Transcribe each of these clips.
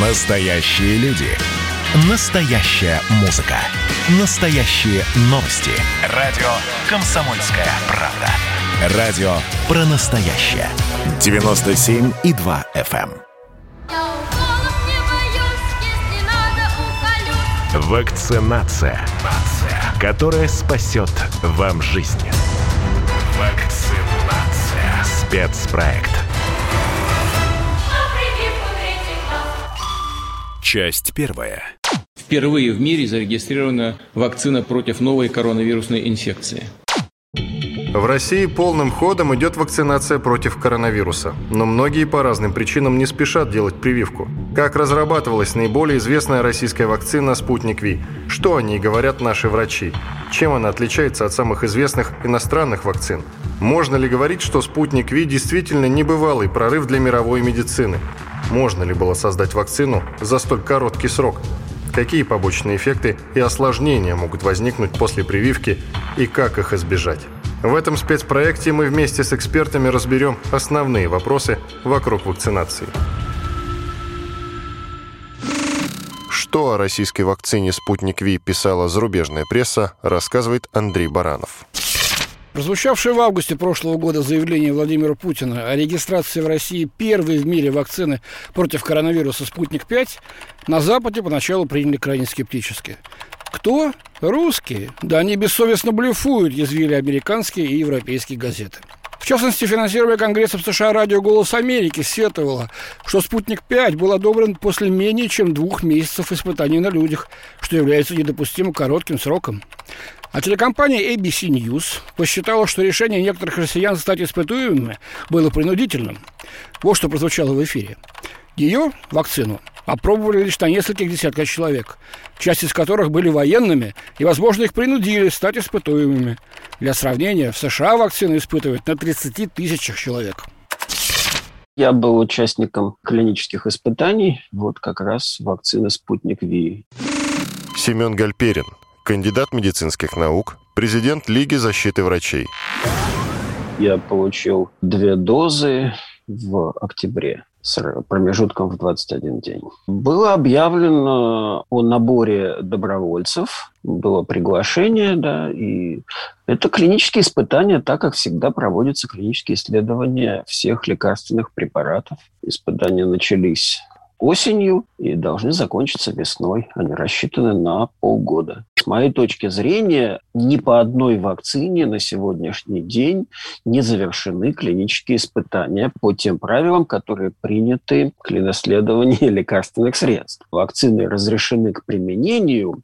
Настоящие люди. Настоящая музыка. Настоящие новости. Радио «Комсомольская правда». Радио про настоящее. 97,2 FM. Вакцинация. Которая спасет вам жизнь. Вакцинация. Спецпроект. Часть первая. Впервые в мире зарегистрирована вакцина против новой коронавирусной инфекции. В России полным ходом идет вакцинация против коронавируса, но многие по разным причинам не спешат делать прививку. Как разрабатывалась наиболее известная российская вакцина «Спутник Ви»? Что о ней говорят наши врачи? Чем она отличается от самых известных иностранных вакцин? Можно ли говорить, что «Спутник Ви» действительно небывалый прорыв для мировой медицины? Можно ли было создать вакцину за столь короткий срок? Какие побочные эффекты и осложнения могут возникнуть после прививки и как их избежать? В этом спецпроекте мы вместе с экспертами разберем основные вопросы вокруг вакцинации. Что о российской вакцине «Спутник Ви» писала зарубежная пресса, рассказывает Андрей Баранов. Прозвучавшее в августе прошлого года заявление Владимира Путина о регистрации в России первой в мире вакцины против коронавируса «Спутник-5» на Западе поначалу приняли крайне скептически. Кто? Русские. Да они бессовестно блефуют, язвили американские и европейские газеты. В частности, финансируемая Конгрессом США радио «Голос Америки» сетовала, что «Спутник-5» был одобрен после менее чем двух месяцев испытаний на людях, что является недопустимо коротким сроком. А телекомпания ABC News посчитала, что решение некоторых россиян стать испытуемыми было принудительным. Вот что прозвучало в эфире. Ее, вакцину, опробовали лишь на нескольких десятках человек, часть из которых были военными, и, возможно, их принудили стать испытуемыми. Для сравнения, в США вакцину испытывают на 30 тысячах человек. Я был участником клинических испытаний, вот как раз вакцины «Спутник Ви». Семен Гальперин, кандидат медицинских наук, президент Лиги защиты врачей. Я получил две дозы в октябре с промежутком в 21 день. Было объявлено о наборе добровольцев, было приглашение, да, и это клинические испытания, так как всегда проводятся клинические исследования всех лекарственных препаратов. Испытания начались осенью и должны закончиться весной. Они рассчитаны на полгода. С моей точки зрения, ни по одной вакцине на сегодняшний день не завершены клинические испытания по тем правилам, которые приняты к исследованию лекарственных средств. Вакцины разрешены к применению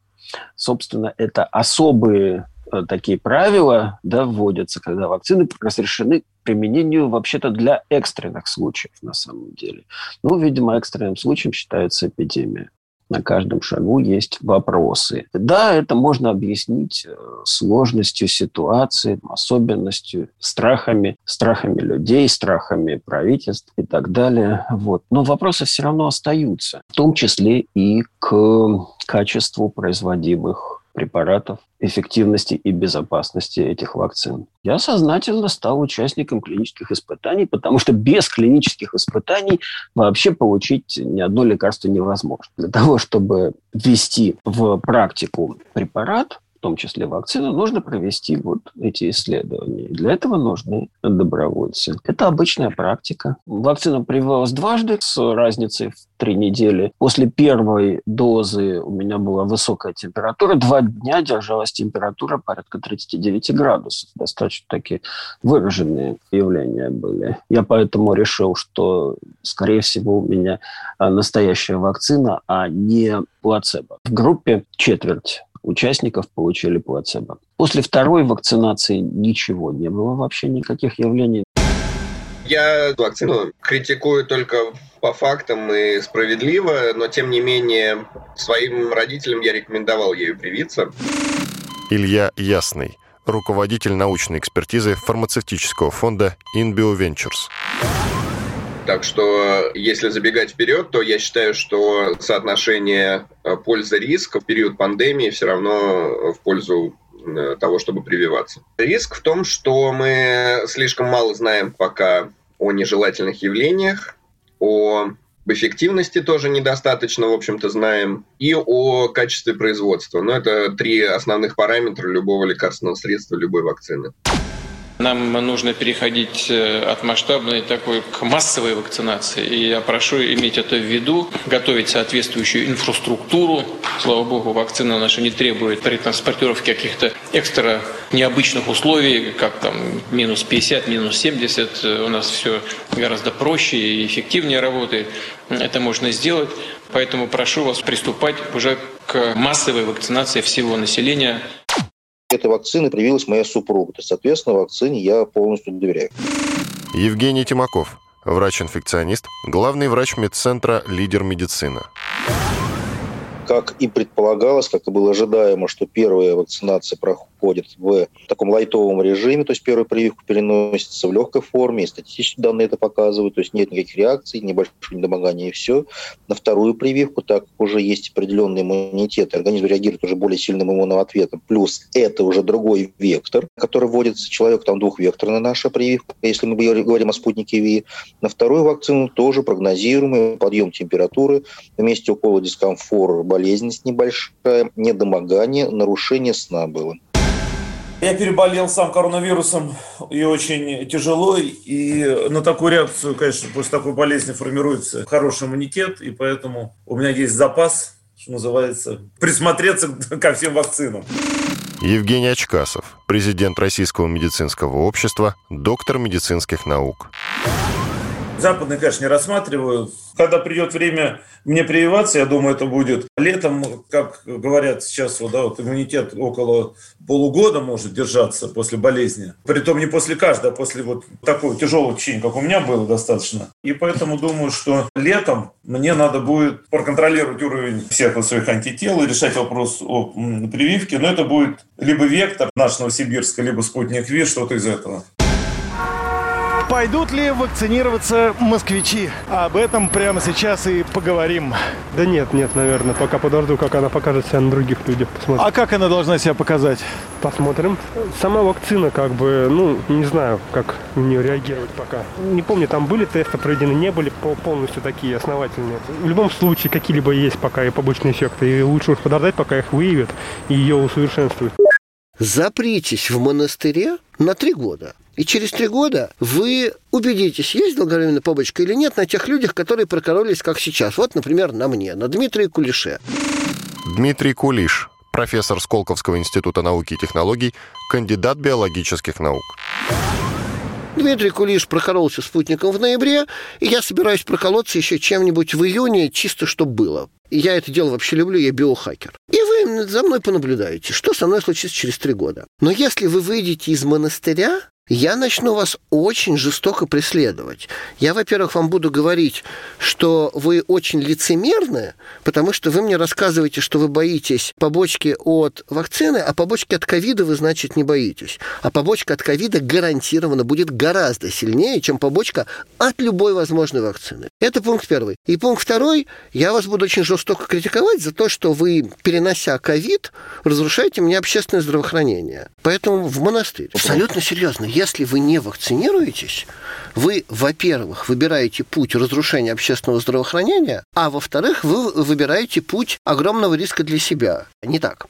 Собственно, это особые такие правила да, вводятся, когда вакцины разрешены к применению вообще-то для экстренных случаев на самом деле. Ну, видимо, экстренным случаем считается эпидемия. На каждом шагу есть вопросы. Да, это можно объяснить э, сложностью ситуации, особенностью, страхами, страхами людей, страхами правительств и так далее. Вот. Но вопросы все равно остаются, в том числе и к качеству производимых препаратов, эффективности и безопасности этих вакцин. Я сознательно стал участником клинических испытаний, потому что без клинических испытаний вообще получить ни одно лекарство невозможно. Для того, чтобы ввести в практику препарат, том числе вакцину, нужно провести вот эти исследования. Для этого нужны добровольцы. Это обычная практика. Вакцина прививалась дважды с разницей в три недели. После первой дозы у меня была высокая температура. Два дня держалась температура порядка 39 градусов. Достаточно такие выраженные явления были. Я поэтому решил, что, скорее всего, у меня настоящая вакцина, а не плацебо. В группе четверть участников получили плацебо. После второй вакцинации ничего не было, вообще никаких явлений. Я вакцину критикую только по фактам и справедливо, но тем не менее своим родителям я рекомендовал ею привиться. Илья Ясный, руководитель научной экспертизы фармацевтического фонда InBio Ventures. Так что, если забегать вперед, то я считаю, что соотношение э, польза-риск в период пандемии все равно в пользу э, того, чтобы прививаться. Риск в том, что мы слишком мало знаем пока о нежелательных явлениях, о об эффективности тоже недостаточно, в общем-то, знаем, и о качестве производства. Но это три основных параметра любого лекарственного средства, любой вакцины. Нам нужно переходить э, от масштабной такой к массовой вакцинации. И я прошу иметь это в виду, готовить соответствующую инфраструктуру. Слава богу, вакцина наша не требует при транспортировке каких-то экстра необычных условий, как там минус 50, минус 70. У нас все гораздо проще и эффективнее работает. Это можно сделать. Поэтому прошу вас приступать уже к массовой вакцинации всего населения этой вакцины привилась моя супруга. То есть, соответственно, вакцине я полностью доверяю. Евгений Тимаков, врач-инфекционист, главный врач медцентра «Лидер медицина» как и предполагалось, как и было ожидаемо, что первая вакцинация проходит в таком лайтовом режиме, то есть первая прививка переносится в легкой форме, и статистические данные это показывают, то есть нет никаких реакций, небольшое недомогание и все. На вторую прививку, так как уже есть определенный иммунитет, организм реагирует уже более сильным иммунным ответом, плюс это уже другой вектор, который вводится человек, там двухвекторная наша прививка, если мы говорим о спутнике ВИ. На вторую вакцину тоже прогнозируемый подъем температуры, вместе укола дискомфора, болезненность небольшая, недомогание, нарушение сна было. Я переболел сам коронавирусом и очень тяжело. И на такую реакцию, конечно, после такой болезни формируется хороший иммунитет. И поэтому у меня есть запас, что называется, присмотреться ко всем вакцинам. Евгений Очкасов, президент Российского медицинского общества, доктор медицинских наук. Западные, конечно, не рассматриваю. Когда придет время мне прививаться, я думаю, это будет летом, как говорят сейчас, вот, да, вот иммунитет около полугода может держаться после болезни. Притом не после каждого, а после вот такого тяжелого течения, как у меня было достаточно. И поэтому думаю, что летом мне надо будет проконтролировать уровень всех вот своих антител и решать вопрос о прививке. Но это будет либо вектор наш Новосибирска, либо спутник ВИ, что-то из этого. Пойдут ли вакцинироваться москвичи? Об этом прямо сейчас и поговорим. Да нет, нет, наверное. Пока подожду, как она покажет себя на других людях. Посмотрим. А как она должна себя показать? Посмотрим. Сама вакцина, как бы, ну, не знаю, как на нее реагировать пока. Не помню, там были тесты проведены, не были полностью такие основательные. В любом случае, какие-либо есть пока и побочные эффекты. И лучше уж подождать, пока их выявят и ее усовершенствуют. Запритесь в монастыре на три года. И через три года вы убедитесь, есть долговременная побочка или нет на тех людях, которые прокоролись, как сейчас. Вот, например, на мне, на Дмитрии Кулише. Дмитрий Кулиш, профессор Сколковского института науки и технологий, кандидат биологических наук. Дмитрий Кулиш прокололся спутником в ноябре, и я собираюсь проколоться еще чем-нибудь в июне, чисто чтобы было. И я это дело вообще люблю, я биохакер. И вы за мной понаблюдаете, что со мной случится через три года. Но если вы выйдете из монастыря, я начну вас очень жестоко преследовать. Я, во-первых, вам буду говорить, что вы очень лицемерны, потому что вы мне рассказываете, что вы боитесь побочки от вакцины, а побочки от ковида вы, значит, не боитесь. А побочка от ковида гарантированно будет гораздо сильнее, чем побочка от любой возможной вакцины. Это пункт первый. И пункт второй, я вас буду очень жестоко критиковать за то, что вы, перенося ковид, разрушаете мне общественное здравоохранение. Поэтому в монастырь. Абсолютно серьезно если вы не вакцинируетесь, вы, во-первых, выбираете путь разрушения общественного здравоохранения, а во-вторых, вы выбираете путь огромного риска для себя. Не так.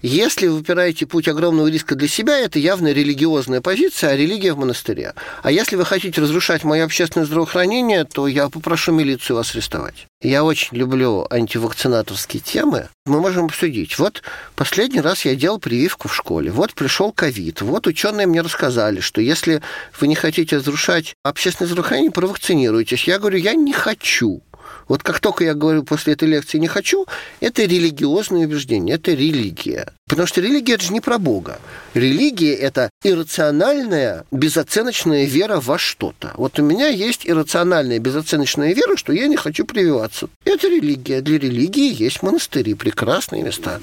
Если вы выбираете путь огромного риска для себя, это явно религиозная позиция, а религия в монастыре. А если вы хотите разрушать мое общественное здравоохранение, то я попрошу милицию вас арестовать. Я очень люблю антивакцинаторские темы. Мы можем обсудить. Вот последний раз я делал прививку в школе. Вот пришел ковид. Вот ученые мне рассказали, что если вы не хотите разрушать общественное здравоохранение, провакцинируйтесь. Я говорю, я не хочу. Вот как только я говорю после этой лекции «не хочу», это религиозное убеждение, это религия. Потому что религия – это же не про Бога. Религия – это иррациональная, безоценочная вера во что-то. Вот у меня есть иррациональная, безоценочная вера, что я не хочу прививаться. Это религия. Для религии есть монастыри, прекрасные места.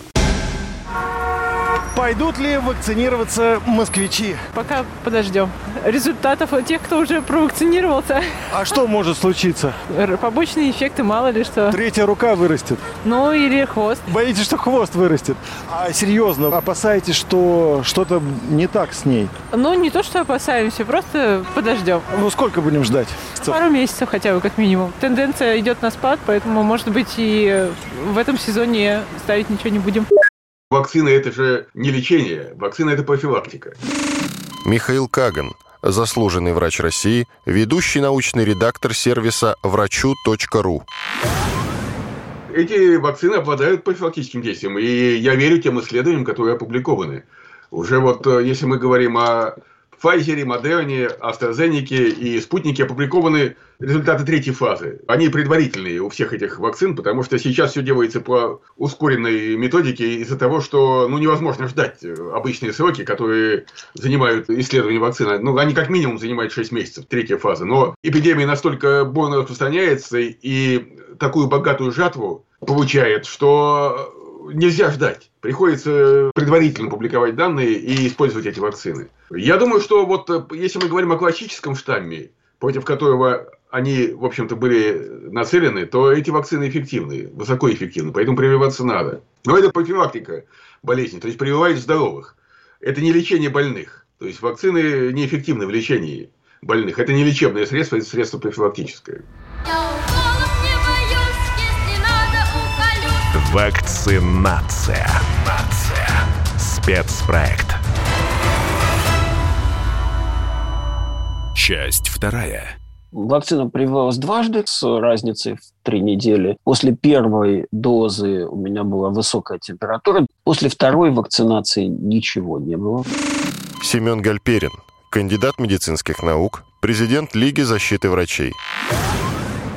Пойдут ли вакцинироваться москвичи? Пока подождем. Результатов у тех, кто уже провакцинировался. А что может случиться? Побочные эффекты, мало ли что. Третья рука вырастет. Ну, или хвост. Боитесь, что хвост вырастет? А серьезно, опасаетесь, что что-то не так с ней? Ну, не то, что опасаемся, просто подождем. Ну, сколько будем ждать? Пару месяцев хотя бы, как минимум. Тенденция идет на спад, поэтому, может быть, и в этом сезоне ставить ничего не будем. Вакцина – это же не лечение, вакцина – это профилактика. Михаил Каган, заслуженный врач России, ведущий научный редактор сервиса врачу.ру. Эти вакцины обладают профилактическим действием, и я верю тем исследованиям, которые опубликованы. Уже вот э, если мы говорим о Pfizer, Модерне, AstraZeneca и спутники опубликованы результаты третьей фазы. Они предварительные у всех этих вакцин, потому что сейчас все делается по ускоренной методике из-за того, что ну, невозможно ждать обычные сроки, которые занимают исследование вакцины. Ну, они как минимум занимают 6 месяцев, третья фаза. Но эпидемия настолько бурно распространяется и такую богатую жатву получает, что нельзя ждать. Приходится предварительно публиковать данные и использовать эти вакцины. Я думаю, что вот э, если мы говорим о классическом штамме, против которого они, в общем-то, были нацелены, то эти вакцины эффективны, высокоэффективны, поэтому прививаться надо. Но это профилактика болезни, то есть прививают здоровых. Это не лечение больных. То есть вакцины неэффективны в лечении больных. Это не лечебное средство, это средство профилактическое. Вакцинация. Нация. Спецпроект. Часть вторая. Вакцина прививалась дважды с разницей в три недели. После первой дозы у меня была высокая температура. После второй вакцинации ничего не было. Семен Гальперин, кандидат медицинских наук, президент Лиги защиты врачей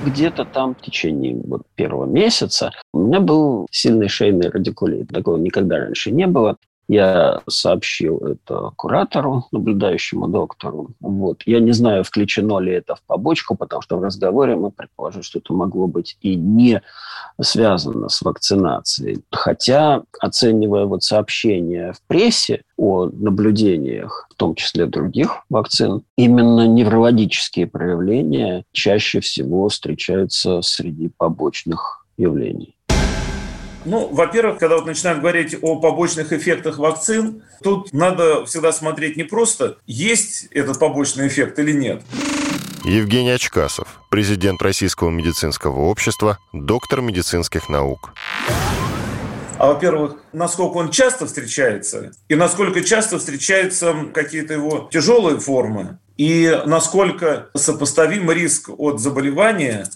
где-то там в течение вот первого месяца у меня был сильный шейный радикулит. Такого никогда раньше не было. Я сообщил это куратору, наблюдающему доктору. Вот. Я не знаю, включено ли это в побочку, потому что в разговоре мы предположили, что это могло быть и не связано с вакцинацией. Хотя, оценивая вот сообщения в прессе о наблюдениях, в том числе других вакцин, именно неврологические проявления чаще всего встречаются среди побочных явлений. Ну, во-первых, когда вот начинаем говорить о побочных эффектах вакцин, тут надо всегда смотреть не просто, есть этот побочный эффект или нет. Евгений Очкасов, президент Российского медицинского общества, доктор медицинских наук. А, во-первых, насколько он часто встречается, и насколько часто встречаются какие-то его тяжелые формы, и насколько сопоставим риск от заболевания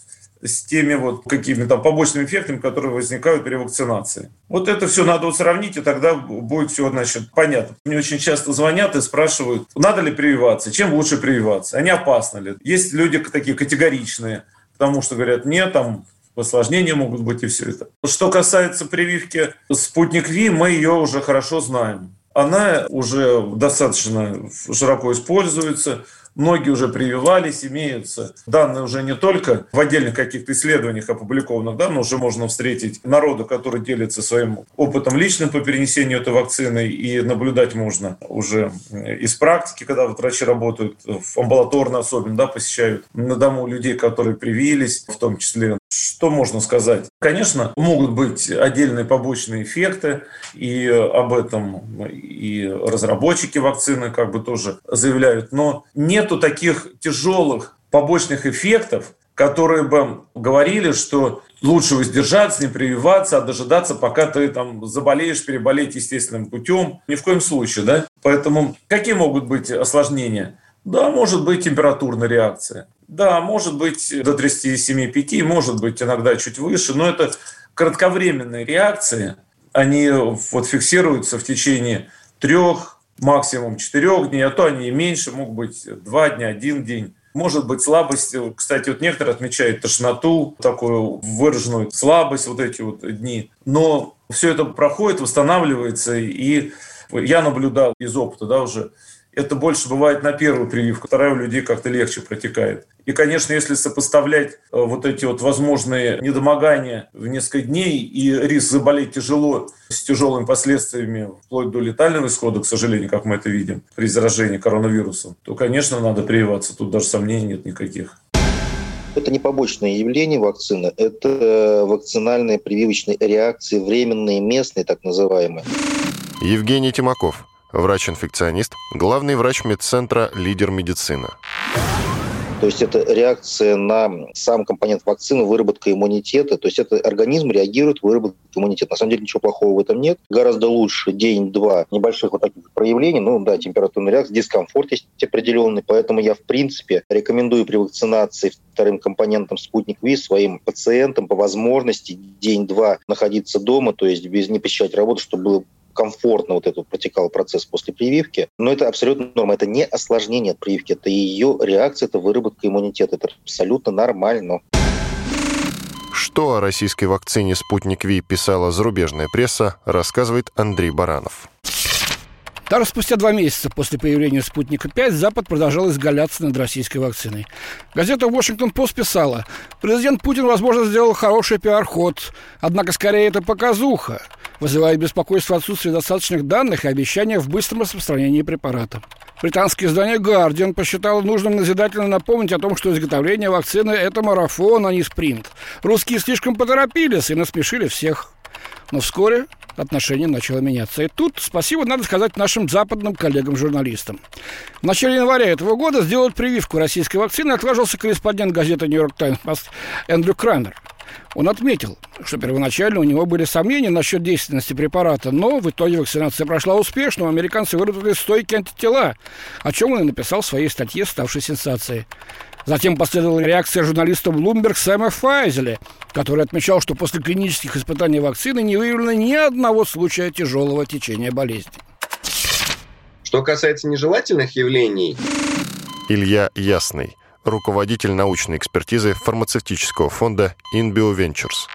с теми вот какими-то побочными эффектами, которые возникают при вакцинации. Вот это все надо вот сравнить, и тогда будет все, значит, понятно. Мне очень часто звонят и спрашивают, надо ли прививаться, чем лучше прививаться, они опасны ли. Есть люди такие категоричные, потому что говорят, нет, там осложнения могут быть и все это. Что касается прививки «Спутник Ви», мы ее уже хорошо знаем. Она уже достаточно широко используется – Многие уже прививались, имеются данные уже не только в отдельных каких-то исследованиях опубликованных, да, но уже можно встретить народу, который делится своим опытом личным по перенесению этой вакцины, и наблюдать можно уже из практики, когда вот врачи работают в амбулаторно особенно, да, посещают на дому людей, которые привились, в том числе что можно сказать? Конечно, могут быть отдельные побочные эффекты, и об этом и разработчики вакцины как бы тоже заявляют, но нету таких тяжелых побочных эффектов, которые бы говорили, что лучше воздержаться, не прививаться, а дожидаться, пока ты там заболеешь, переболеть естественным путем. Ни в коем случае, да? Поэтому какие могут быть осложнения? Да, может быть температурная реакция. Да, может быть до 37,5, может быть иногда чуть выше, но это кратковременные реакции. Они вот фиксируются в течение трех, максимум четырех дней, а то они и меньше, могут быть два дня, один день. Может быть слабость. Кстати, вот некоторые отмечают тошноту, такую выраженную слабость вот эти вот дни. Но все это проходит, восстанавливается. И я наблюдал из опыта да, уже это больше бывает на первую прививку, вторая у людей как-то легче протекает. И, конечно, если сопоставлять э, вот эти вот возможные недомогания в несколько дней и риск заболеть тяжело с тяжелыми последствиями, вплоть до летального исхода, к сожалению, как мы это видим при заражении коронавирусом, то, конечно, надо прививаться. Тут даже сомнений нет никаких. Это не побочное явление вакцины, это вакцинальные прививочные реакции, временные, местные, так называемые. Евгений Тимаков, врач-инфекционист, главный врач медцентра «Лидер медицина». То есть это реакция на сам компонент вакцины, выработка иммунитета. То есть это организм реагирует, выработка иммунитета. На самом деле ничего плохого в этом нет. Гораздо лучше день-два небольших вот таких проявлений. Ну да, температурная реакция, дискомфорт есть определенный. Поэтому я, в принципе, рекомендую при вакцинации вторым компонентом спутник Ви своим пациентам по возможности день-два находиться дома, то есть без не посещать работу, чтобы было комфортно вот этот протекал процесс после прививки. Но это абсолютно норма. Это не осложнение от прививки, это ее реакция, это выработка иммунитета. Это абсолютно нормально. Что о российской вакцине «Спутник Ви» писала зарубежная пресса, рассказывает Андрей Баранов. Даже спустя два месяца после появления «Спутника-5» Запад продолжал изгаляться над российской вакциной. Газета «Вашингтон-Пост» писала, президент Путин, возможно, сделал хороший пиар-ход, однако скорее это показуха, вызывает беспокойство отсутствие достаточных данных и обещания в быстром распространении препарата. Британское издание «Гардиан» посчитало нужным назидательно напомнить о том, что изготовление вакцины – это марафон, а не спринт. Русские слишком поторопились и насмешили всех. Но вскоре отношение начало меняться. И тут спасибо надо сказать нашим западным коллегам-журналистам. В начале января этого года сделать прививку российской вакцины отважился корреспондент газеты «Нью-Йорк Таймс» Эндрю Крамер. Он отметил, что первоначально у него были сомнения насчет действенности препарата, но в итоге вакцинация прошла успешно, американцы выработали стойкие антитела, о чем он и написал в своей статье, ставшей сенсацией. Затем последовала реакция журналиста Bloomberg Сэма Файзеля, который отмечал, что после клинических испытаний вакцины не выявлено ни одного случая тяжелого течения болезни. Что касается нежелательных явлений... Илья Ясный, руководитель научной экспертизы фармацевтического фонда InBio Ventures.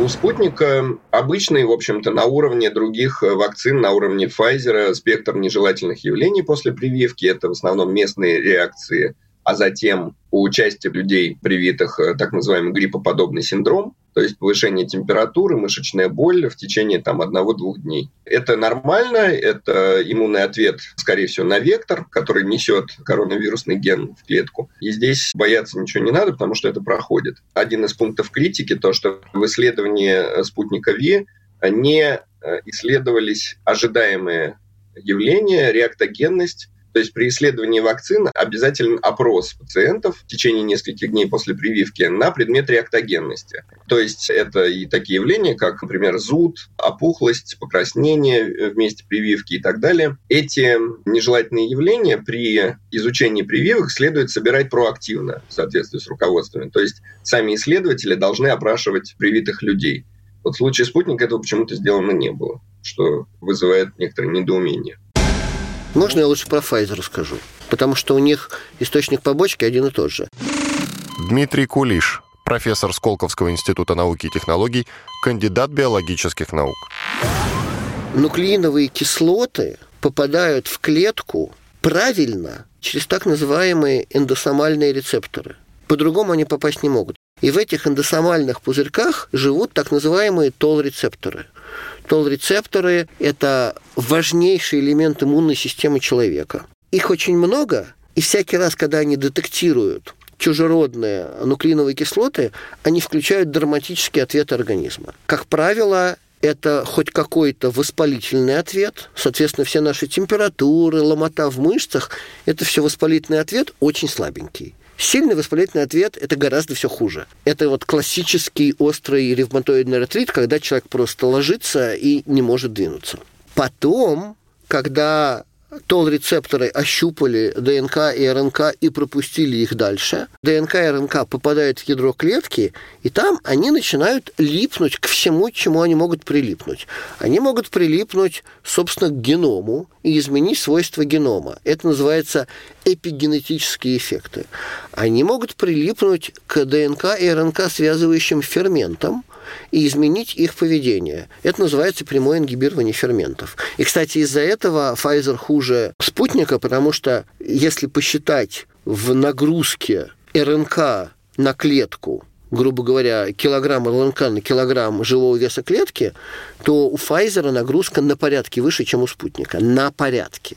У спутника обычный, в общем-то, на уровне других вакцин, на уровне Pfizer, спектр нежелательных явлений после прививки. Это в основном местные реакции а затем у части людей, привитых э, так называемый гриппоподобный синдром, то есть повышение температуры, мышечная боль в течение там одного-двух дней. Это нормально, это иммунный ответ, скорее всего, на вектор, который несет коронавирусный ген в клетку. И здесь бояться ничего не надо, потому что это проходит. Один из пунктов критики то, что в исследовании э, спутника ВИ не э, исследовались ожидаемые явления, реактогенность то есть при исследовании вакцин обязателен опрос пациентов в течение нескольких дней после прививки на предмет реактогенности. То есть это и такие явления, как, например, зуд, опухлость, покраснение вместе прививки и так далее. Эти нежелательные явления при изучении прививок следует собирать проактивно в соответствии с руководствами. То есть сами исследователи должны опрашивать привитых людей. Вот в случае спутника этого почему-то сделано не было, что вызывает некоторое недоумение. Можно я лучше про Pfizer расскажу? Потому что у них источник побочки один и тот же. Дмитрий Кулиш, профессор Сколковского института науки и технологий, кандидат биологических наук. Нуклеиновые кислоты попадают в клетку правильно через так называемые эндосомальные рецепторы. По-другому они попасть не могут. И в этих эндосомальных пузырьках живут так называемые тол-рецепторы – Тол-рецепторы – это важнейший элемент иммунной системы человека. Их очень много, и всякий раз, когда они детектируют чужеродные нуклеиновые кислоты, они включают драматический ответ организма. Как правило, это хоть какой-то воспалительный ответ. Соответственно, все наши температуры, ломота в мышцах – это все воспалительный ответ, очень слабенький. Сильный воспалительный ответ – это гораздо все хуже. Это вот классический острый ревматоидный артрит, когда человек просто ложится и не может двинуться. Потом, когда Тол-рецепторы ощупали ДНК и РНК и пропустили их дальше. ДНК и РНК попадают в ядро клетки, и там они начинают липнуть к всему, к чему они могут прилипнуть. Они могут прилипнуть, собственно, к геному и изменить свойства генома. Это называется эпигенетические эффекты. Они могут прилипнуть к ДНК и РНК связывающим ферментам, и изменить их поведение. Это называется прямое ингибирование ферментов. И, кстати, из-за этого Pfizer хуже спутника, потому что если посчитать в нагрузке РНК на клетку грубо говоря, килограмм РНК на килограмм живого веса клетки, то у Pfizer нагрузка на порядке выше, чем у спутника. На порядке.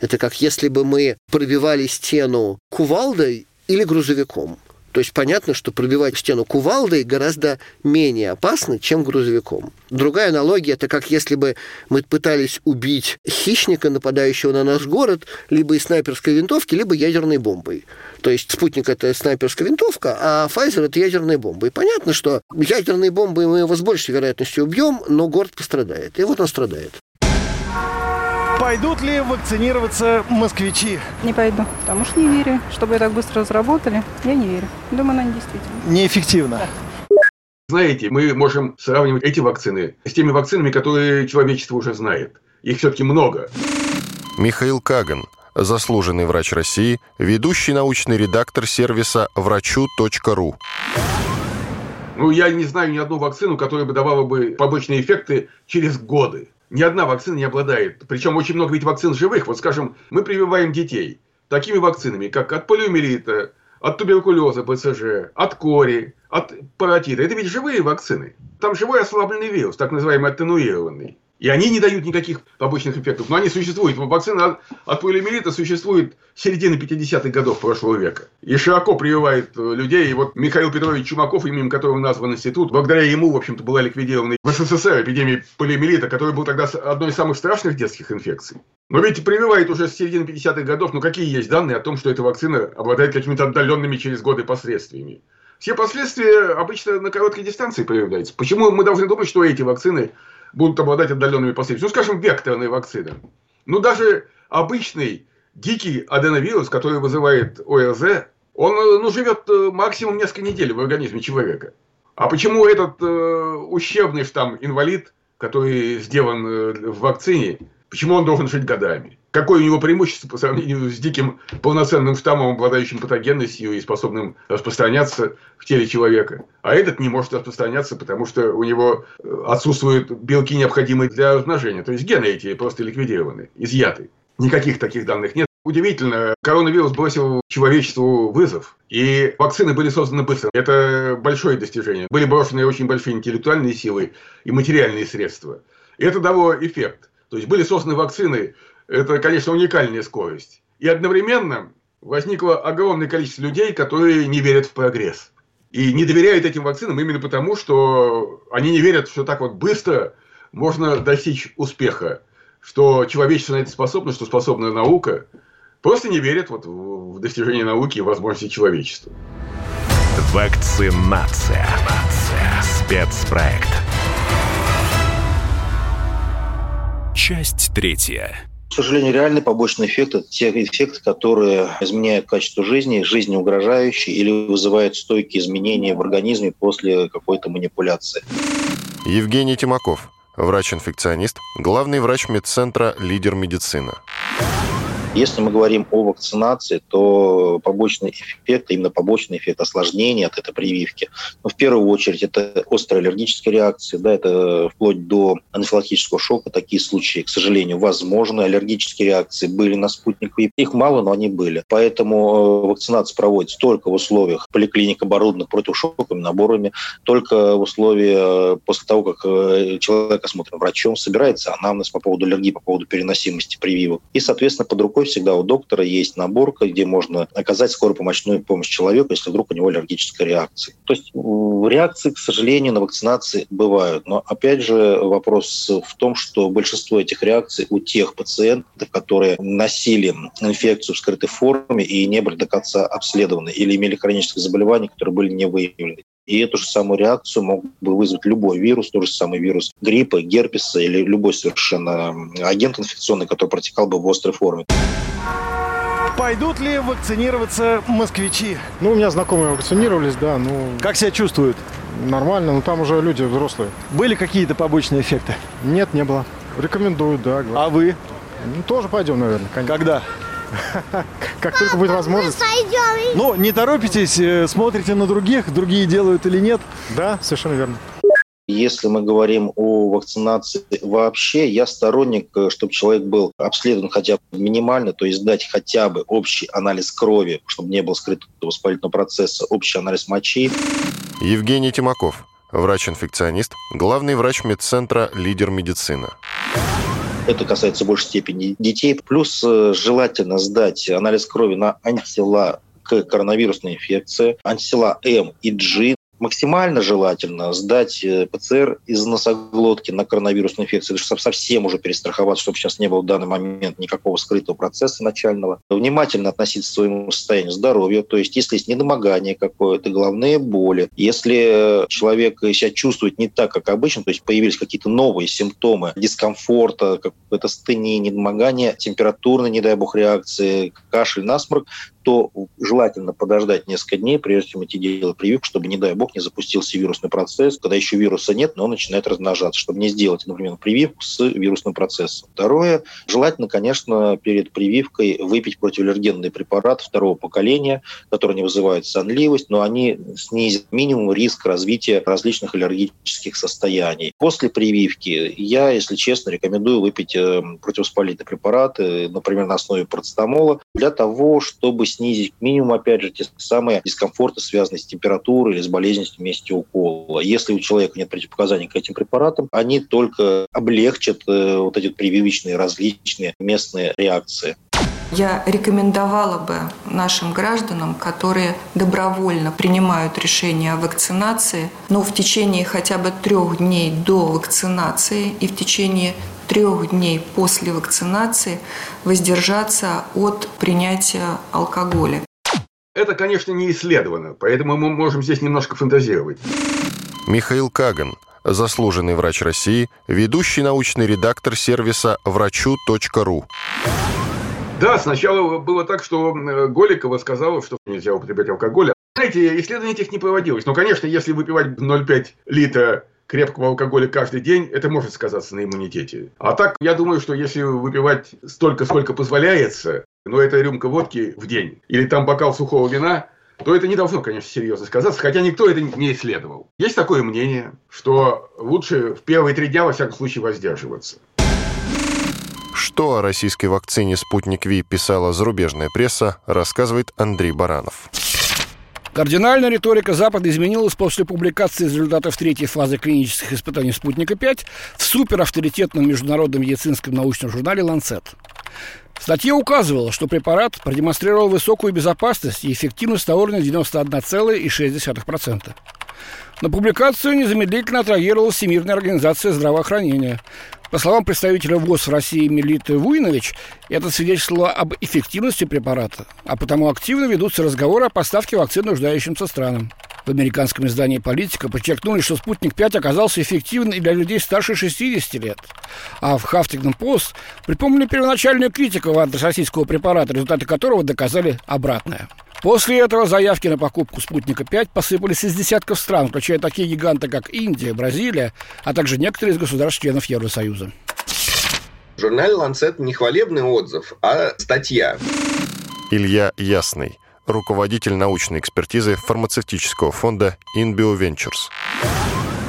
Это как если бы мы пробивали стену кувалдой или грузовиком. То есть понятно, что пробивать стену кувалдой гораздо менее опасно, чем грузовиком. Другая аналогия – это как если бы мы пытались убить хищника, нападающего на наш город, либо из снайперской винтовки, либо ядерной бомбой. То есть спутник – это снайперская винтовка, а Pfizer – это ядерная бомба. И понятно, что ядерной бомбой мы его с большей вероятностью убьем, но город пострадает. И вот он страдает. Пойдут ли вакцинироваться москвичи? Не пойду, потому что не верю. Чтобы так быстро разработали, я не верю. Думаю, она не действительно. Неэффективно. Знаете, мы можем сравнивать эти вакцины с теми вакцинами, которые человечество уже знает. Их все-таки много. Михаил Каган, заслуженный врач России, ведущий научный редактор сервиса врачу.ру. Ну, я не знаю ни одну вакцину, которая бы давала бы побочные эффекты через годы. Ни одна вакцина не обладает. Причем очень много ведь вакцин живых. Вот, скажем, мы прививаем детей такими вакцинами, как от полиомиелита, от туберкулеза, БЦЖ, от кори, от паротита. Это ведь живые вакцины. Там живой ослабленный вирус, так называемый аттенуированный. И они не дают никаких побочных эффектов. Но они существуют. Вакцина от, полиомиелита существует с середины 50-х годов прошлого века. И широко прививает э, людей. И вот Михаил Петрович Чумаков, именем которого назван институт, благодаря ему, в общем-то, была ликвидирована в СССР эпидемия полиомиелита, который был тогда одной из самых страшных детских инфекций. Но ведь прививает уже с середины 50-х годов. Ну, какие есть данные о том, что эта вакцина обладает какими-то отдаленными через годы последствиями? Все последствия обычно на короткой дистанции проявляются. Почему мы должны думать, что эти вакцины будут обладать отдаленными последствиями. Ну, скажем, векторные вакцины. Ну, даже обычный дикий аденовирус, который вызывает ОРЗ, он ну, живет э, максимум несколько недель в организме человека. А почему этот э, ущербный штамм инвалид, который сделан э, в вакцине, почему он должен жить годами? Какое у него преимущество по сравнению с диким полноценным штаммом, обладающим патогенностью и способным распространяться в теле человека? А этот не может распространяться, потому что у него э, отсутствуют белки, необходимые для размножения. То есть гены эти просто ликвидированы, изъяты. Никаких таких данных нет. Удивительно, коронавирус бросил человечеству вызов. И вакцины были созданы быстро. Это большое достижение. Были брошены очень большие интеллектуальные силы и материальные средства. И это дало эффект. То есть были созданы вакцины это, конечно, уникальная скорость. И одновременно возникло огромное количество людей, которые не верят в прогресс. И не доверяют этим вакцинам именно потому, что они не верят, что так вот быстро можно достичь успеха, что человечество на это способно, что способна наука. Просто не верят вот в достижение науки и возможности человечества. Вакцинация. Спецпроект. Часть третья. К сожалению, реальный побочный эффект – это те эффекты, которые изменяют качество жизни, жизни угрожающие или вызывают стойкие изменения в организме после какой-то манипуляции. Евгений Тимаков, врач-инфекционист, главный врач медцентра «Лидер медицина». Если мы говорим о вакцинации, то побочный эффект, именно побочный эффект осложнения от этой прививки, ну, в первую очередь это острая аллергическая реакция, да, это вплоть до анафилактического шока. Такие случаи, к сожалению, возможны. Аллергические реакции были на спутник Их мало, но они были. Поэтому э, вакцинация проводится только в условиях поликлиник, оборудованных противошоковыми наборами, только в условиях э, после того, как э, человек осмотрен врачом, собирается анамнез по поводу аллергии, по поводу переносимости прививок. И, соответственно, под рукой всегда у доктора есть наборка, где можно оказать скорую помощную помощь человеку, если вдруг у него аллергическая реакция. То есть реакции, к сожалению, на вакцинации бывают. Но опять же вопрос в том, что большинство этих реакций у тех пациентов, которые носили инфекцию в скрытой форме и не были до конца обследованы или имели хронические заболевания, которые были не выявлены. И эту же самую реакцию мог бы вызвать любой вирус, тот же самый вирус гриппа, герпеса или любой совершенно агент инфекционный, который протекал бы в острой форме. Пойдут ли вакцинироваться москвичи? Ну, у меня знакомые вакцинировались, да, ну... Как себя чувствуют? Нормально, но там уже люди взрослые. Были какие-то побочные эффекты? Нет, не было. Рекомендую, да. А вы? Ну, тоже пойдем, наверное. Конечно. Когда? Как только будет возможность. Ну, не торопитесь, э, смотрите на других, другие делают или нет. Да, совершенно верно. Если мы говорим о вакцинации вообще, я сторонник, э, чтобы человек был обследован хотя бы минимально, то есть дать хотя бы общий анализ крови, чтобы не было скрытого воспалительного процесса, общий анализ мочи. Евгений Тимаков, врач-инфекционист, главный врач медцентра «Лидер медицины». Это касается в большей степени детей. Плюс э, желательно сдать анализ крови на антитела к коронавирусной инфекции, антитела М и G максимально желательно сдать э, ПЦР из носоглотки на коронавирусную инфекцию, чтобы совсем уже перестраховаться, чтобы сейчас не было в данный момент никакого скрытого процесса начального. Внимательно относиться к своему состоянию здоровья, то есть если есть недомогание какое-то, головные боли, если человек себя чувствует не так, как обычно, то есть появились какие-то новые симптомы дискомфорта, какое-то стыни, недомогание, температурные, не дай бог, реакции, кашель, насморк, то желательно подождать несколько дней, прежде чем идти делать прививку, чтобы, не дай бог, не запустился вирусный процесс, когда еще вируса нет, но он начинает размножаться, чтобы не сделать, например, прививку с вирусным процессом. Второе, желательно, конечно, перед прививкой выпить противоаллергенный препарат второго поколения, который не вызывает сонливость, но они снизят минимум риск развития различных аллергических состояний. После прививки я, если честно, рекомендую выпить э, противовоспалительные препараты, например, на основе парацетамола, для того, чтобы снизить к минимуму, опять же, те самые дискомфорты, связанные с температурой или с болезненностью в месте укола. Если у человека нет противопоказаний к этим препаратам, они только облегчат э, вот эти прививочные различные местные реакции. Я рекомендовала бы нашим гражданам, которые добровольно принимают решение о вакцинации, но в течение хотя бы трех дней до вакцинации и в течение трех дней после вакцинации воздержаться от принятия алкоголя. Это, конечно, не исследовано, поэтому мы можем здесь немножко фантазировать. Михаил Каган, заслуженный врач России, ведущий научный редактор сервиса врачу.ру. Да, сначала было так, что Голикова сказала, что нельзя употреблять алкоголь. Знаете, исследований этих не проводилось. Но, конечно, если выпивать 0,5 литра крепкого алкоголя каждый день, это может сказаться на иммунитете. А так, я думаю, что если выпивать столько, сколько позволяется, но это рюмка водки в день, или там бокал сухого вина, то это не должно, конечно, серьезно сказаться, хотя никто это не исследовал. Есть такое мнение, что лучше в первые три дня, во всяком случае, воздерживаться. Что о российской вакцине «Спутник Ви» писала зарубежная пресса, рассказывает Андрей Баранов. Кардинальная риторика Запада изменилась после публикации результатов третьей фазы клинических испытаний «Спутника-5» в суперавторитетном международном медицинском научном журнале «Ланцет». Статья указывала, что препарат продемонстрировал высокую безопасность и эффективность на уровне 91,6%. На публикацию незамедлительно отреагировала Всемирная организация здравоохранения. По словам представителя ВОЗ в России Мелиты Вуйнович, это свидетельствовало об эффективности препарата, а потому активно ведутся разговоры о поставке вакцин нуждающимся странам. В американском издании «Политика» подчеркнули, что «Спутник-5» оказался эффективен и для людей старше 60 лет. А в «Хафтингтон Пост» припомнили первоначальную критику антироссийского препарата, результаты которого доказали обратное. После этого заявки на покупку «Спутника-5» посыпались из десятков стран, включая такие гиганты, как Индия, Бразилия, а также некоторые из государств-членов Евросоюза. В журнале «Ланцет» не хвалебный отзыв, а статья. Илья Ясный, руководитель научной экспертизы фармацевтического фонда InBio Ventures.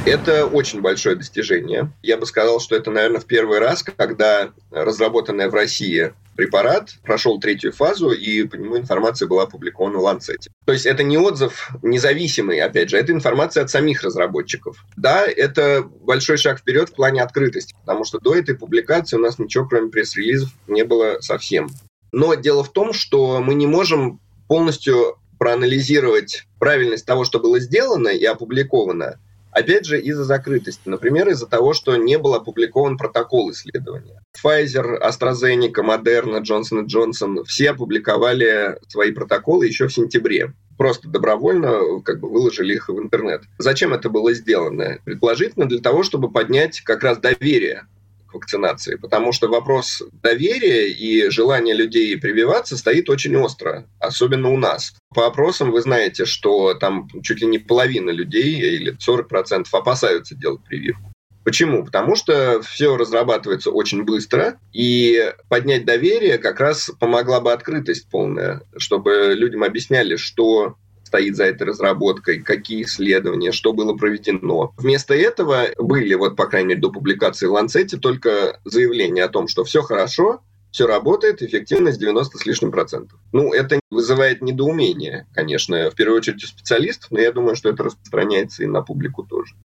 Это очень большое достижение. Я бы сказал, что это, наверное, в первый раз, когда разработанная в России препарат прошел третью фазу, и по нему информация была опубликована в Ланцете. То есть это не отзыв независимый, опять же, это информация от самих разработчиков. Да, это большой шаг вперед в плане открытости, потому что до этой публикации у нас ничего, кроме пресс-релизов, не было совсем. Но дело в том, что мы не можем полностью проанализировать правильность того, что было сделано и опубликовано, Опять же, из-за закрытости. Например, из-за того, что не был опубликован протокол исследования. Pfizer, AstraZeneca, Moderna, Johnson Johnson все опубликовали свои протоколы еще в сентябре просто добровольно как бы выложили их в интернет. Зачем это было сделано? Предположительно для того, чтобы поднять как раз доверие вакцинации, потому что вопрос доверия и желания людей прививаться стоит очень остро, особенно у нас. По опросам вы знаете, что там чуть ли не половина людей или 40% опасаются делать прививку. Почему? Потому что все разрабатывается очень быстро, и поднять доверие как раз помогла бы открытость полная, чтобы людям объясняли, что стоит за этой разработкой, какие исследования, что было проведено. Вместо этого были, вот по крайней мере, до публикации в Ланцете только заявления о том, что все хорошо, все работает, эффективность 90 с лишним процентов. Ну, это вызывает недоумение, конечно, в первую очередь у специалистов, но я думаю, что это распространяется и на публику тоже.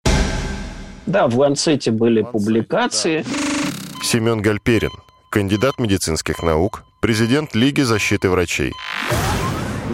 Да, в Ланцете были публикации. Семен Гальперин, кандидат медицинских наук, президент Лиги защиты врачей.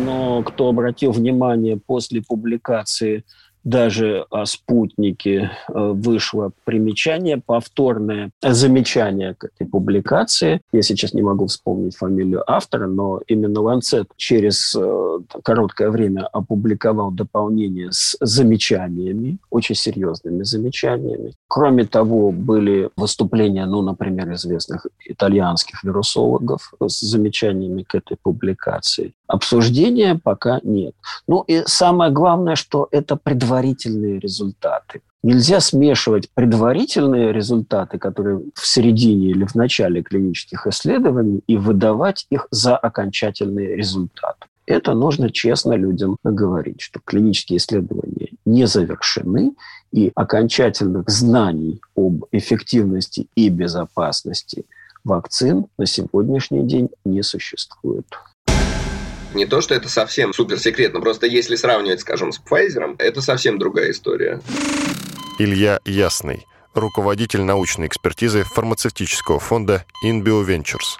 Но кто обратил внимание после публикации даже о спутнике э, вышло примечание, повторное замечание к этой публикации. Я сейчас не могу вспомнить фамилию автора, но именно Ланцет через э, короткое время опубликовал дополнение с замечаниями, очень серьезными замечаниями. Кроме того, были выступления, ну, например, известных итальянских вирусологов с замечаниями к этой публикации. Обсуждения пока нет. Ну и самое главное, что это предварительные результаты. Нельзя смешивать предварительные результаты, которые в середине или в начале клинических исследований, и выдавать их за окончательные результаты. Это нужно честно людям говорить, что клинические исследования не завершены, и окончательных знаний об эффективности и безопасности вакцин на сегодняшний день не существует. Не то, что это совсем суперсекретно, просто если сравнивать, скажем, с Pfizer, это совсем другая история. Илья Ясный, руководитель научной экспертизы фармацевтического фонда InBio Ventures.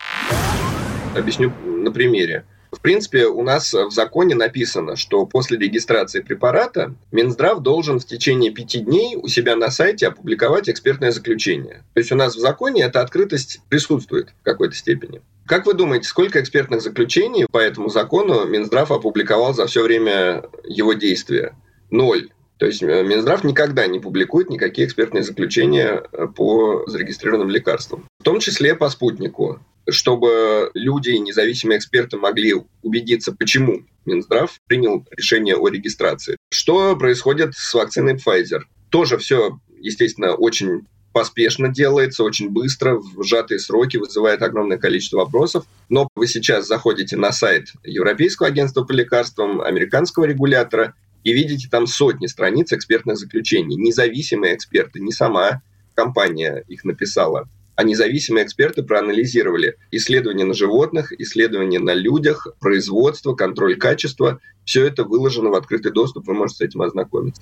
Объясню на примере. В принципе, у нас в законе написано, что после регистрации препарата Минздрав должен в течение пяти дней у себя на сайте опубликовать экспертное заключение. То есть у нас в законе эта открытость присутствует в какой-то степени. Как вы думаете, сколько экспертных заключений по этому закону Минздрав опубликовал за все время его действия? Ноль. То есть э, Минздрав никогда не публикует никакие экспертные заключения э, по зарегистрированным лекарствам. В том числе по спутнику чтобы люди и независимые эксперты могли убедиться, почему Минздрав принял решение о регистрации. Что происходит с вакциной Pfizer? Тоже все, естественно, очень поспешно делается, очень быстро, в сжатые сроки, вызывает огромное количество вопросов. Но вы сейчас заходите на сайт Европейского агентства по лекарствам, американского регулятора, и видите там сотни страниц экспертных заключений. Независимые эксперты, не сама компания их написала а независимые эксперты проанализировали исследования на животных, исследования на людях, производство, контроль качества. Все это выложено в открытый доступ, вы можете с этим ознакомиться.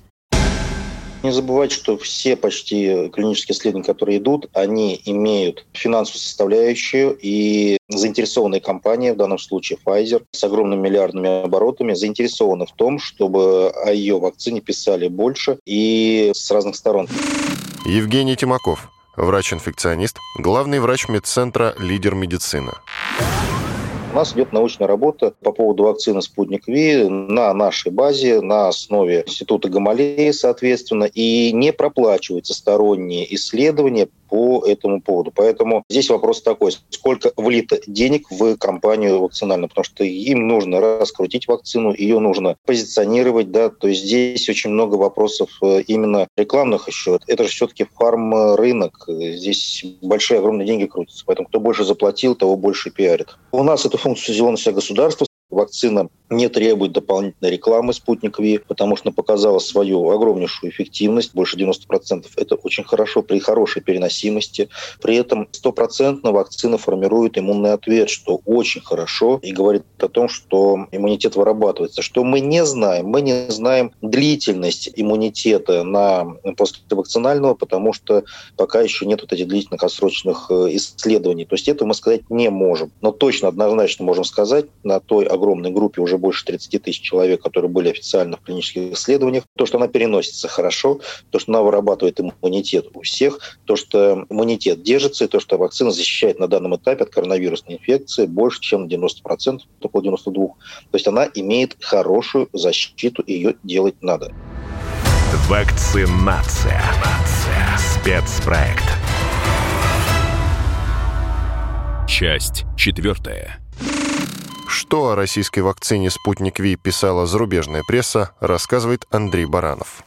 Не забывайте, что все почти клинические исследования, которые идут, они имеют финансовую составляющую, и заинтересованные компании, в данном случае Pfizer, с огромными миллиардными оборотами, заинтересованы в том, чтобы о ее вакцине писали больше и с разных сторон. Евгений Тимаков, врач-инфекционист, главный врач медцентра «Лидер медицины». Нас идет научная работа по поводу вакцины «Спутник Ви» на нашей базе, на основе Института Гамалеи, соответственно, и не проплачиваются сторонние исследования по этому поводу. Поэтому здесь вопрос такой, сколько влито денег в компанию вакцинальную, потому что им нужно раскрутить вакцину, ее нужно позиционировать, да, то есть здесь очень много вопросов э, именно рекламных еще. Это же все-таки фарм-рынок, здесь большие, огромные деньги крутятся, поэтому кто больше заплатил, того больше пиарит. У нас эту функцию взяло на государство, Вакцина не требует дополнительной рекламы «Спутник Ви», потому что показала свою огромнейшую эффективность, больше 90%. Это очень хорошо при хорошей переносимости. При этом стопроцентно вакцина формирует иммунный ответ, что очень хорошо и говорит о том, что иммунитет вырабатывается. Что мы не знаем? Мы не знаем длительность иммунитета на послевакцинального, потому что пока еще нет вот этих длительных отсроченных э, исследований. То есть этого мы сказать не можем. Но точно, однозначно можем сказать на той огромной группе, уже больше 30 тысяч человек, которые были официально в клинических исследованиях, то, что она переносится хорошо, то, что она вырабатывает иммунитет у всех, то, что иммунитет держится, и то, что вакцина защищает на данном этапе от коронавирусной инфекции больше, чем 90%, около 92%. То есть она имеет хорошую защиту, ее делать надо. Вакцинация. Спецпроект. Часть четвертая. Что о российской вакцине «Спутник Ви» писала зарубежная пресса, рассказывает Андрей Баранов.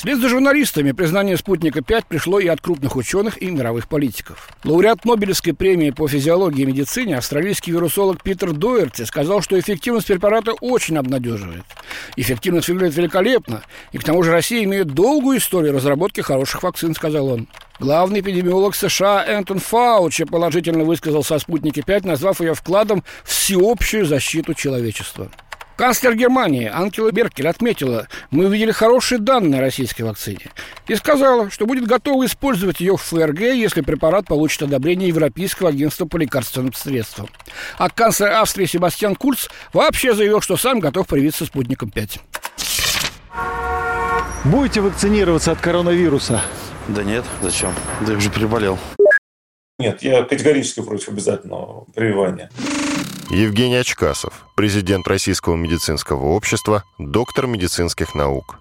Вслед за журналистами признание «Спутника-5» пришло и от крупных ученых и мировых политиков. Лауреат Нобелевской премии по физиологии и медицине австралийский вирусолог Питер Дуэрти сказал, что эффективность препарата очень обнадеживает. Эффективность выглядит великолепно, и к тому же Россия имеет долгую историю разработки хороших вакцин, сказал он. Главный эпидемиолог США Энтон Фаучи положительно высказался о «Спутнике-5», назвав ее вкладом в всеобщую защиту человечества. Канцлер Германии Анкела Беркель отметила, мы увидели хорошие данные о российской вакцине и сказала, что будет готова использовать ее в ФРГ, если препарат получит одобрение Европейского агентства по лекарственным средствам. А канцлер Австрии Себастьян Курц вообще заявил, что сам готов привиться спутником 5. Будете вакцинироваться от коронавируса? Да нет, зачем? Да я уже переболел. Нет, я категорически против обязательного прививания. Евгений Очкасов, президент Российского медицинского общества, доктор медицинских наук.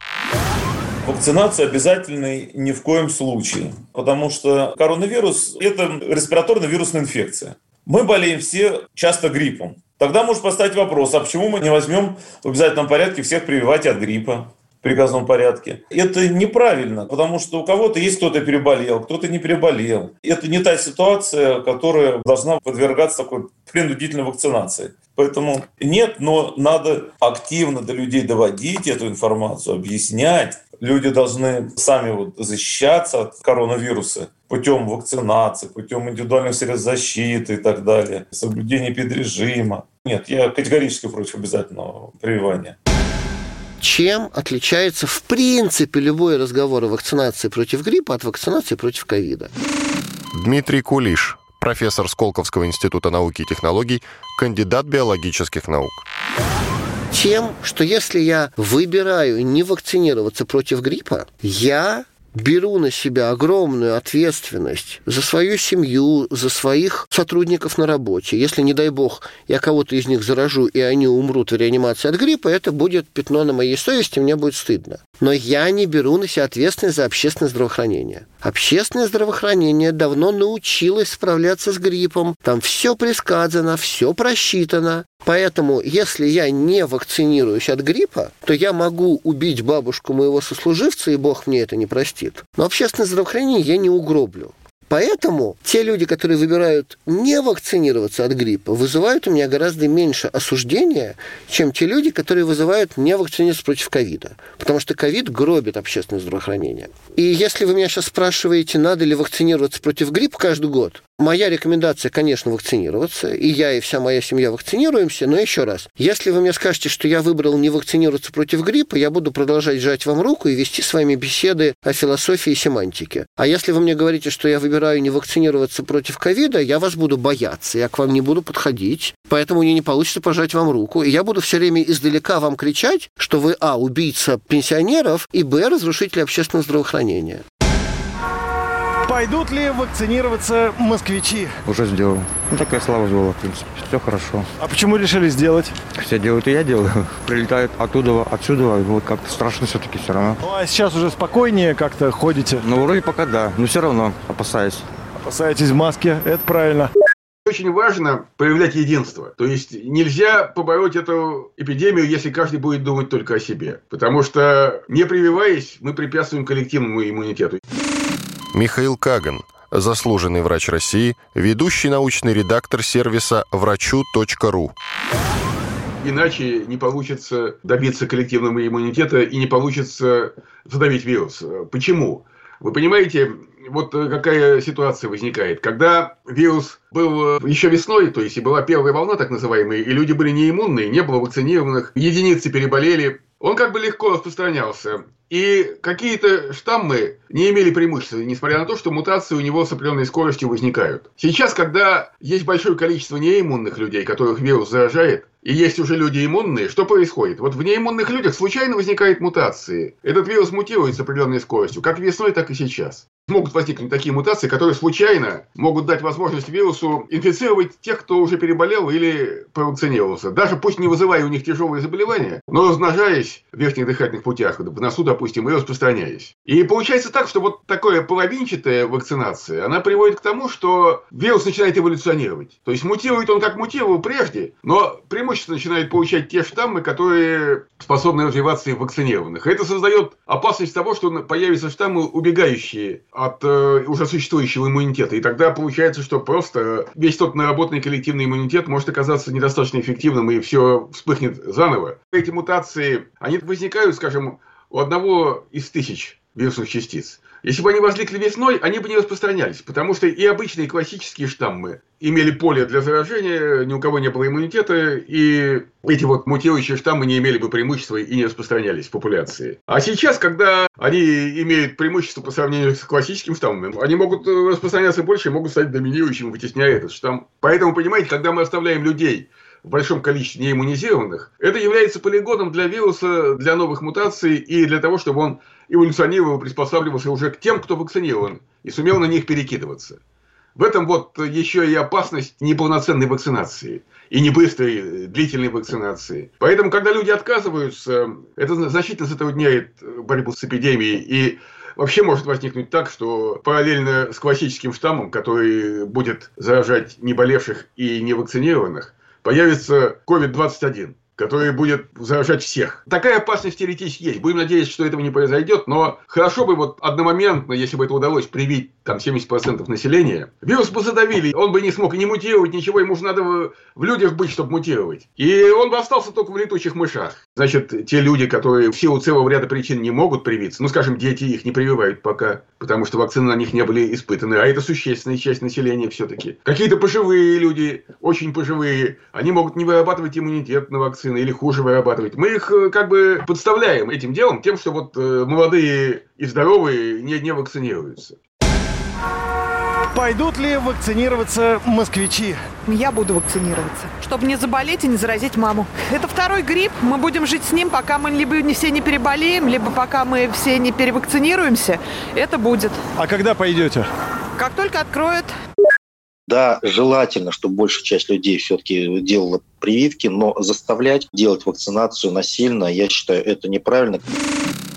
Вакцинация обязательной ни в коем случае, потому что коронавирус – это респираторно-вирусная инфекция. Мы болеем все часто гриппом. Тогда может поставить вопрос, а почему мы не возьмем в обязательном порядке всех прививать от гриппа? Приказном порядке. Это неправильно, потому что у кого-то есть кто-то переболел, кто-то не переболел. Это не та ситуация, которая должна подвергаться такой принудительной вакцинации. Поэтому нет, но надо активно до людей доводить эту информацию, объяснять. Люди должны сами вот защищаться от коронавируса путем вакцинации, путем индивидуальных средств защиты и так далее, соблюдения педрежима. Нет, я категорически против обязательного прививания чем отличается в принципе любой разговор о вакцинации против гриппа от вакцинации против ковида. Дмитрий Кулиш, профессор Сколковского института науки и технологий, кандидат биологических наук. Тем, что если я выбираю не вакцинироваться против гриппа, я беру на себя огромную ответственность за свою семью, за своих сотрудников на работе. Если, не дай бог, я кого-то из них заражу, и они умрут в реанимации от гриппа, это будет пятно на моей совести, мне будет стыдно. Но я не беру на себя ответственность за общественное здравоохранение. Общественное здравоохранение давно научилось справляться с гриппом. Там все предсказано, все просчитано. Поэтому, если я не вакцинируюсь от гриппа, то я могу убить бабушку моего сослуживца, и Бог мне это не простит. Но общественное здравоохранение я не угроблю. Поэтому те люди, которые выбирают не вакцинироваться от гриппа, вызывают у меня гораздо меньше осуждения, чем те люди, которые вызывают не вакцинироваться против ковида. Потому что ковид гробит общественное здравоохранение. И если вы меня сейчас спрашиваете, надо ли вакцинироваться против гриппа каждый год, Моя рекомендация, конечно, вакцинироваться, и я, и вся моя семья вакцинируемся, но еще раз, если вы мне скажете, что я выбрал не вакцинироваться против гриппа, я буду продолжать жать вам руку и вести с вами беседы о философии и семантике. А если вы мне говорите, что я выбираю не вакцинироваться против ковида, я вас буду бояться, я к вам не буду подходить, поэтому мне не получится пожать вам руку, и я буду все время издалека вам кричать, что вы, а, убийца пенсионеров, и, б, разрушитель общественного здравоохранения. Пойдут ли вакцинироваться москвичи? Уже сделал. Ну, такая слава была, в принципе. Все хорошо. А почему решили сделать? Все делают, и я делаю. Прилетают оттуда, отсюда. Вот как-то страшно все-таки все равно. Ну, а сейчас уже спокойнее как-то ходите? Ну, вроде пока да. Но все равно опасаюсь. Опасаетесь в маске? Это правильно. Очень важно проявлять единство. То есть нельзя побороть эту эпидемию, если каждый будет думать только о себе. Потому что, не прививаясь, мы препятствуем коллективному иммунитету. Михаил Каган, заслуженный врач России, ведущий научный редактор сервиса врачу.ру. Иначе не получится добиться коллективного иммунитета и не получится задавить вирус. Почему? Вы понимаете, вот какая ситуация возникает. Когда вирус был еще весной, то есть и была первая волна так называемая, и люди были неиммунные, не было вакцинированных, единицы переболели, он как бы легко распространялся. И какие-то штаммы не имели преимущества, несмотря на то, что мутации у него с определенной скоростью возникают. Сейчас, когда есть большое количество неиммунных людей, которых вирус заражает, и есть уже люди иммунные, что происходит? Вот в неиммунных людях случайно возникают мутации. Этот вирус мутирует с определенной скоростью, как весной, так и сейчас. могут возникнуть такие мутации, которые случайно могут дать возможность вирусу инфицировать тех, кто уже переболел или провакцинировался. Даже пусть не вызывая у них тяжелые заболевания, но размножаясь в верхних дыхательных путях, в носу, допустим, и распространяясь. И получается так, что вот такая половинчатая вакцинация, она приводит к тому, что вирус начинает эволюционировать. То есть мутирует он как мутировал прежде, но преимущественно начинает получать те штаммы, которые способны развиваться и вакцинированных. Это создает опасность того, что появятся штаммы, убегающие от э, уже существующего иммунитета. И тогда получается, что просто весь тот наработанный коллективный иммунитет может оказаться недостаточно эффективным, и все вспыхнет заново. Эти мутации, они возникают, скажем, у одного из тысяч вирусных частиц. Если бы они возникли весной, они бы не распространялись, потому что и обычные классические штаммы имели поле для заражения, ни у кого не было иммунитета, и эти вот мутирующие штаммы не имели бы преимущества и не распространялись в популяции. А сейчас, когда они имеют преимущество по сравнению с классическим штаммом, они могут распространяться больше и могут стать доминирующим, вытесняя этот штамм. Поэтому, понимаете, когда мы оставляем людей в большом количестве неиммунизированных, это является полигоном для вируса, для новых мутаций и для того, чтобы он эволюционировал, приспосабливался уже к тем, кто вакцинирован, и сумел на них перекидываться. В этом вот еще и опасность неполноценной вакцинации и не быстрой длительной вакцинации. Поэтому, когда люди отказываются, это значительно затрудняет борьбу с эпидемией и Вообще может возникнуть так, что параллельно с классическим штаммом, который будет заражать неболевших и невакцинированных, появится COVID-21 который будет заражать всех. Такая опасность теоретически есть. Будем надеяться, что этого не произойдет, но хорошо бы вот одномоментно, если бы это удалось привить там 70% населения, вирус бы задавили, он бы не смог не мутировать, ничего, ему же надо в людях быть, чтобы мутировать. И он бы остался только в летучих мышах. Значит, те люди, которые в силу целого ряда причин не могут привиться, ну, скажем, дети их не прививают пока, потому что вакцины на них не были испытаны, а это существенная часть населения все-таки. Какие-то пожилые люди, очень пожилые, они могут не вырабатывать иммунитет на вакцины, или хуже вырабатывать. Мы их э, как бы подставляем этим делом, тем, что вот э, молодые и здоровые не, не вакцинируются. Пойдут ли вакцинироваться москвичи? Я буду вакцинироваться, чтобы не заболеть и не заразить маму. Это второй грипп. Мы будем жить с ним, пока мы либо не все не переболеем, либо пока мы все не перевакцинируемся. Это будет. А когда пойдете? Как только откроют. Да, желательно, чтобы большая часть людей все-таки делала прививки, но заставлять делать вакцинацию насильно, я считаю, это неправильно.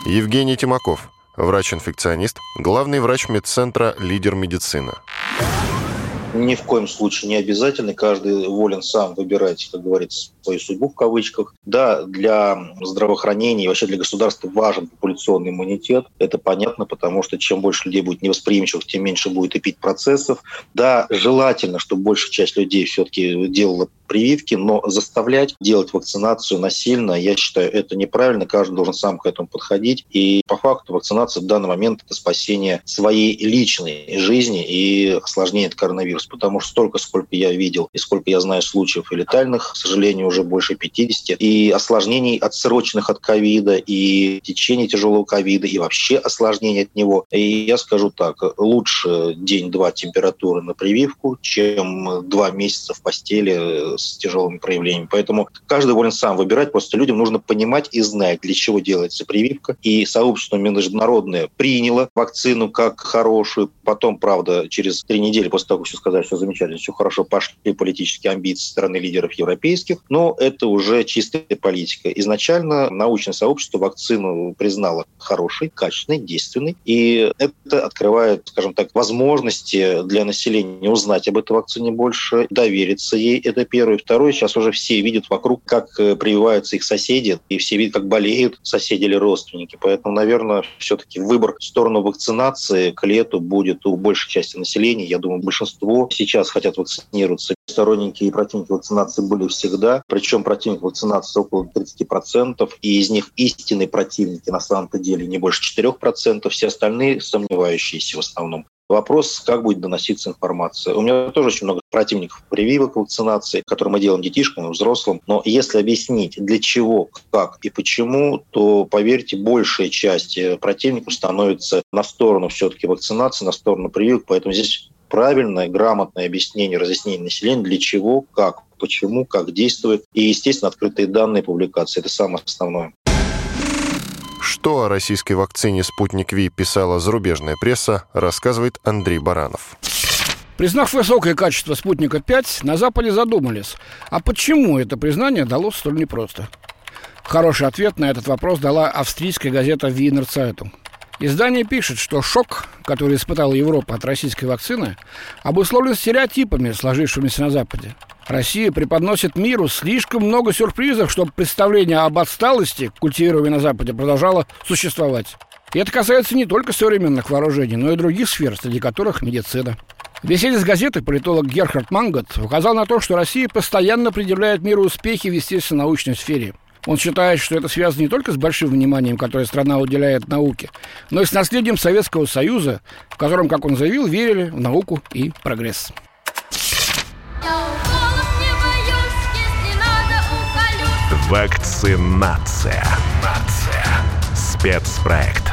Евгений Тимаков, врач-инфекционист, главный врач медцентра «Лидер медицины» ни в коем случае не обязательно. Каждый волен сам выбирать, как говорится, свою судьбу в кавычках. Да, для здравоохранения и вообще для государства важен популяционный иммунитет. Это понятно, потому что чем больше людей будет невосприимчивых, тем меньше будет и процессов. Да, желательно, чтобы большая часть людей все-таки делала прививки, но заставлять делать вакцинацию насильно, я считаю, это неправильно. Каждый должен сам к этому подходить. И по факту вакцинация в данный момент – это спасение своей личной жизни и осложнение коронавируса. Потому что столько, сколько я видел и сколько я знаю случаев и летальных, к сожалению, уже больше 50, и осложнений отсроченных от ковида, и течение тяжелого ковида, и вообще осложнений от него. И я скажу так, лучше день-два температуры на прививку, чем два месяца в постели с тяжелыми проявлениями. Поэтому каждый волен сам выбирать. Просто людям нужно понимать и знать, для чего делается прививка. И сообщество международное приняло вакцину как хорошую. Потом, правда, через три недели после того, как все сказали, что замечательно, все хорошо, пошли политические амбиции стороны лидеров европейских. Но это уже чистая политика. Изначально научное сообщество вакцину признало хорошей, качественной, действенной. И это открывает, скажем так, возможности для населения узнать об этой вакцине больше, довериться ей. Это первое. Второе, сейчас уже все видят вокруг, как э, прививаются их соседи, и все видят, как болеют соседи или родственники. Поэтому, наверное, все-таки выбор в сторону вакцинации к лету будет у большей части населения. Я думаю, большинство сейчас хотят вакцинироваться. Сторонники и противники вакцинации были всегда. Причем противник вакцинации около 30%, и из них истинные противники на самом-то деле не больше 4%. Все остальные сомневающиеся в основном. Вопрос, как будет доноситься информация. У меня тоже очень много противников прививок вакцинации, которые мы делаем детишкам и взрослым. Но если объяснить, для чего, как и почему, то, поверьте, большая часть э, противников становится на сторону все-таки вакцинации, на сторону прививок. Поэтому здесь правильное, грамотное объяснение, разъяснение населения, для чего, как, почему, как действует. И, естественно, открытые данные публикации. Это самое основное. Что о российской вакцине «Спутник Ви» писала зарубежная пресса, рассказывает Андрей Баранов. Признав высокое качество «Спутника-5», на Западе задумались, а почему это признание далось столь непросто? Хороший ответ на этот вопрос дала австрийская газета «Винер Цайтунг». Издание пишет, что шок, который испытала Европа от российской вакцины, обусловлен стереотипами, сложившимися на Западе. Россия преподносит миру слишком много сюрпризов, чтобы представление об отсталости, культивируемой на Западе, продолжало существовать. И это касается не только современных вооружений, но и других сфер, среди которых медицина. В беседе с газетой политолог Герхард Мангот указал на то, что Россия постоянно предъявляет миру успехи в естественно-научной сфере – он считает, что это связано не только с большим вниманием, которое страна уделяет науке, но и с наследием Советского Союза, в котором, как он заявил, верили в науку и прогресс. Вакцинация. Нация. Спецпроект.